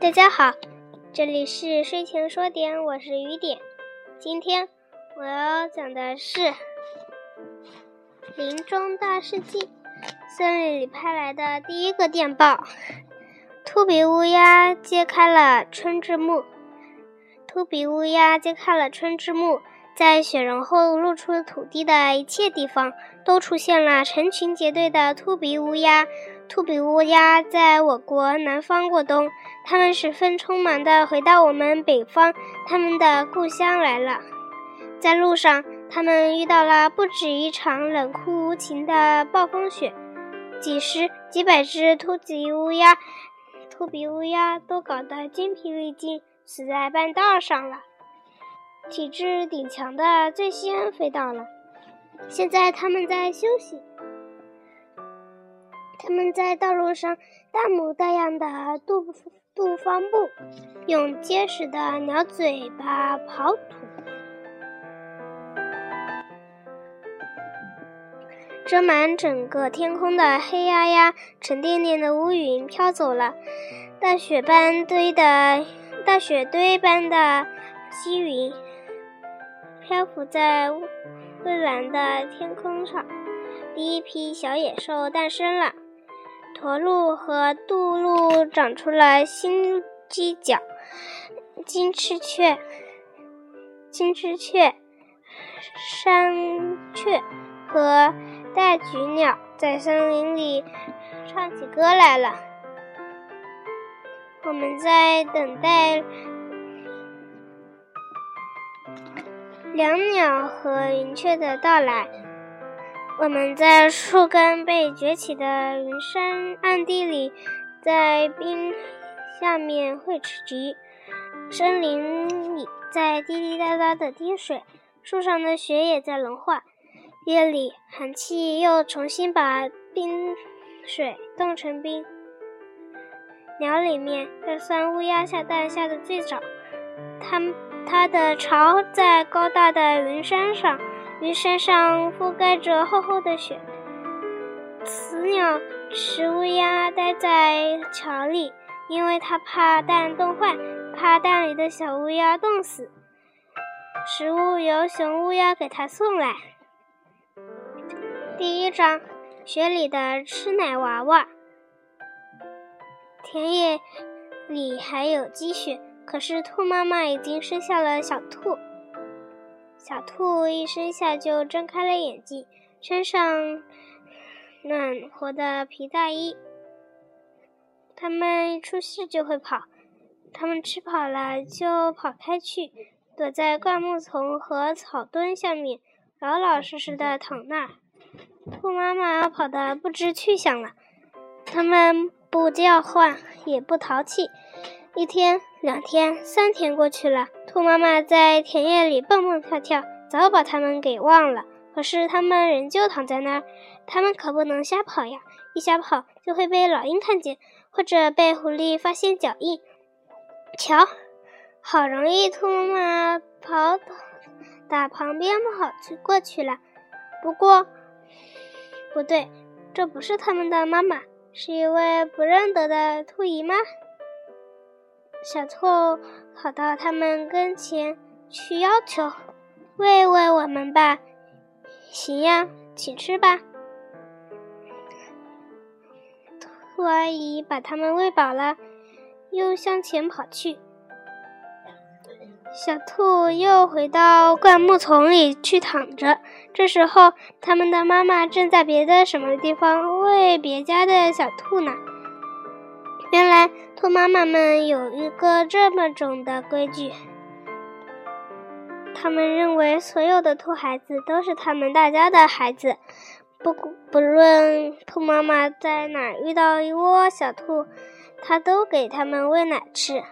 大家好，这里是睡前说点，我是雨点。今天我要讲的是《林中大事记》。森林里派来的第一个电报：秃鼻乌鸦揭开了春之幕。秃鼻乌鸦揭开了春之幕，在雪融后露出土地的一切地方，都出现了成群结队的秃鼻乌鸦。秃鼻乌鸦在我国南方过冬，它们十分匆忙地回到我们北方，它们的故乡来了。在路上，它们遇到了不止一场冷酷无情的暴风雪，几十几百只秃鼻乌鸦，秃鼻乌鸦都搞得精疲力尽，死在半道上了。体质顶强的最先飞到了，现在他们在休息。他们在道路上大模大样的踱踱方步，用结实的鸟嘴巴刨土。遮满整个天空的黑压压、沉甸甸的乌云飘走了，大雪般堆的大雪堆般的积云漂浮在蔚蓝的天空上。第一批小野兽诞生了。驼鹿和杜鹿长出了新犄角，金翅雀、金翅雀、山雀和大菊鸟在森林里唱起歌来了。我们在等待两鸟和云雀的到来。我们在树根被崛起的云山暗地里，在冰下面会吃菊。森林里在滴滴答答的滴水，树上的雪也在融化。夜里，寒气又重新把冰水冻成冰。鸟里面，这算乌鸦下蛋下的最早。它它的巢在高大的云山上。云山上覆盖着厚厚的雪。雌鸟吃乌鸦待在巢里，因为它怕蛋冻坏，怕蛋里的小乌鸦冻死。食物由雄乌鸦给它送来。第一章：雪里的吃奶娃娃。田野里还有积雪，可是兔妈妈已经生下了小兔。小兔一生下就睁开了眼睛，身上暖和的皮大衣。它们一出世就会跑，它们吃饱了就跑开去，躲在灌木丛和草墩下面，老老实实的躺那儿。兔妈妈跑得不知去向了，它们不叫唤，也不淘气。一天、两天、三天过去了，兔妈妈在田野里蹦蹦跳跳，早把它们给忘了。可是它们仍旧躺在那儿，它们可不能瞎跑呀！一瞎跑就会被老鹰看见，或者被狐狸发现脚印。瞧，好容易，兔妈妈跑打旁边跑去过去了。不过，不对，这不是他们的妈妈，是一位不认得的兔姨妈。小兔跑到他们跟前去要求：“喂喂我们吧，行呀，请吃吧。”兔阿姨把它们喂饱了，又向前跑去。小兔又回到灌木丛里去躺着。这时候，他们的妈妈正在别的什么地方喂别家的小兔呢。原来，兔妈妈们有一个这么种的规矩：他们认为所有的兔孩子都是他们大家的孩子，不不论兔妈妈在哪儿遇到一窝小兔，它都给他们喂奶吃。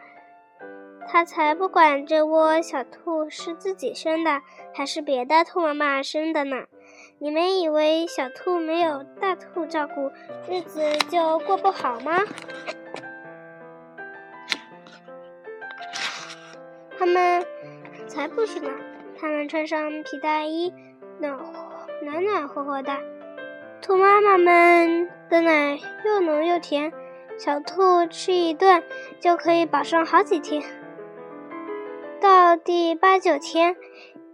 她才不管这窝小兔是自己生的还是别的兔妈妈生的呢。你们以为小兔没有大兔照顾，日子就过不好吗？他们才不许呢！他们穿上皮大衣，暖暖暖和和的。兔妈妈们的奶又浓又甜，小兔吃一顿就可以饱上好几天。到第八九天，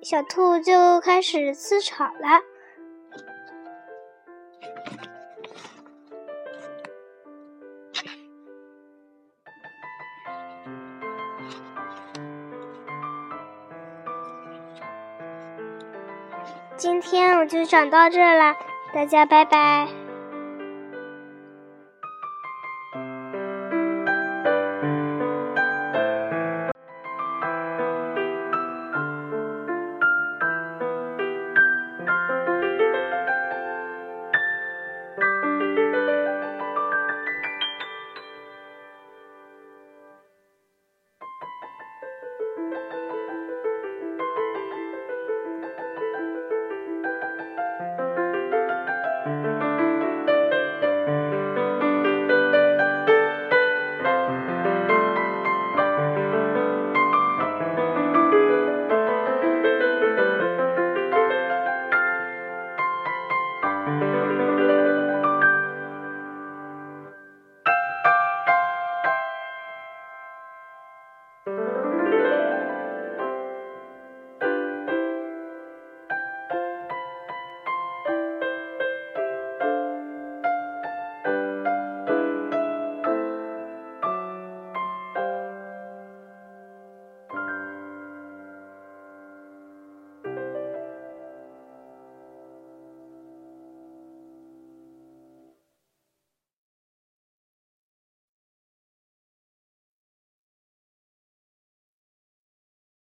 小兔就开始吃草了。今天我就讲到这啦大家拜拜。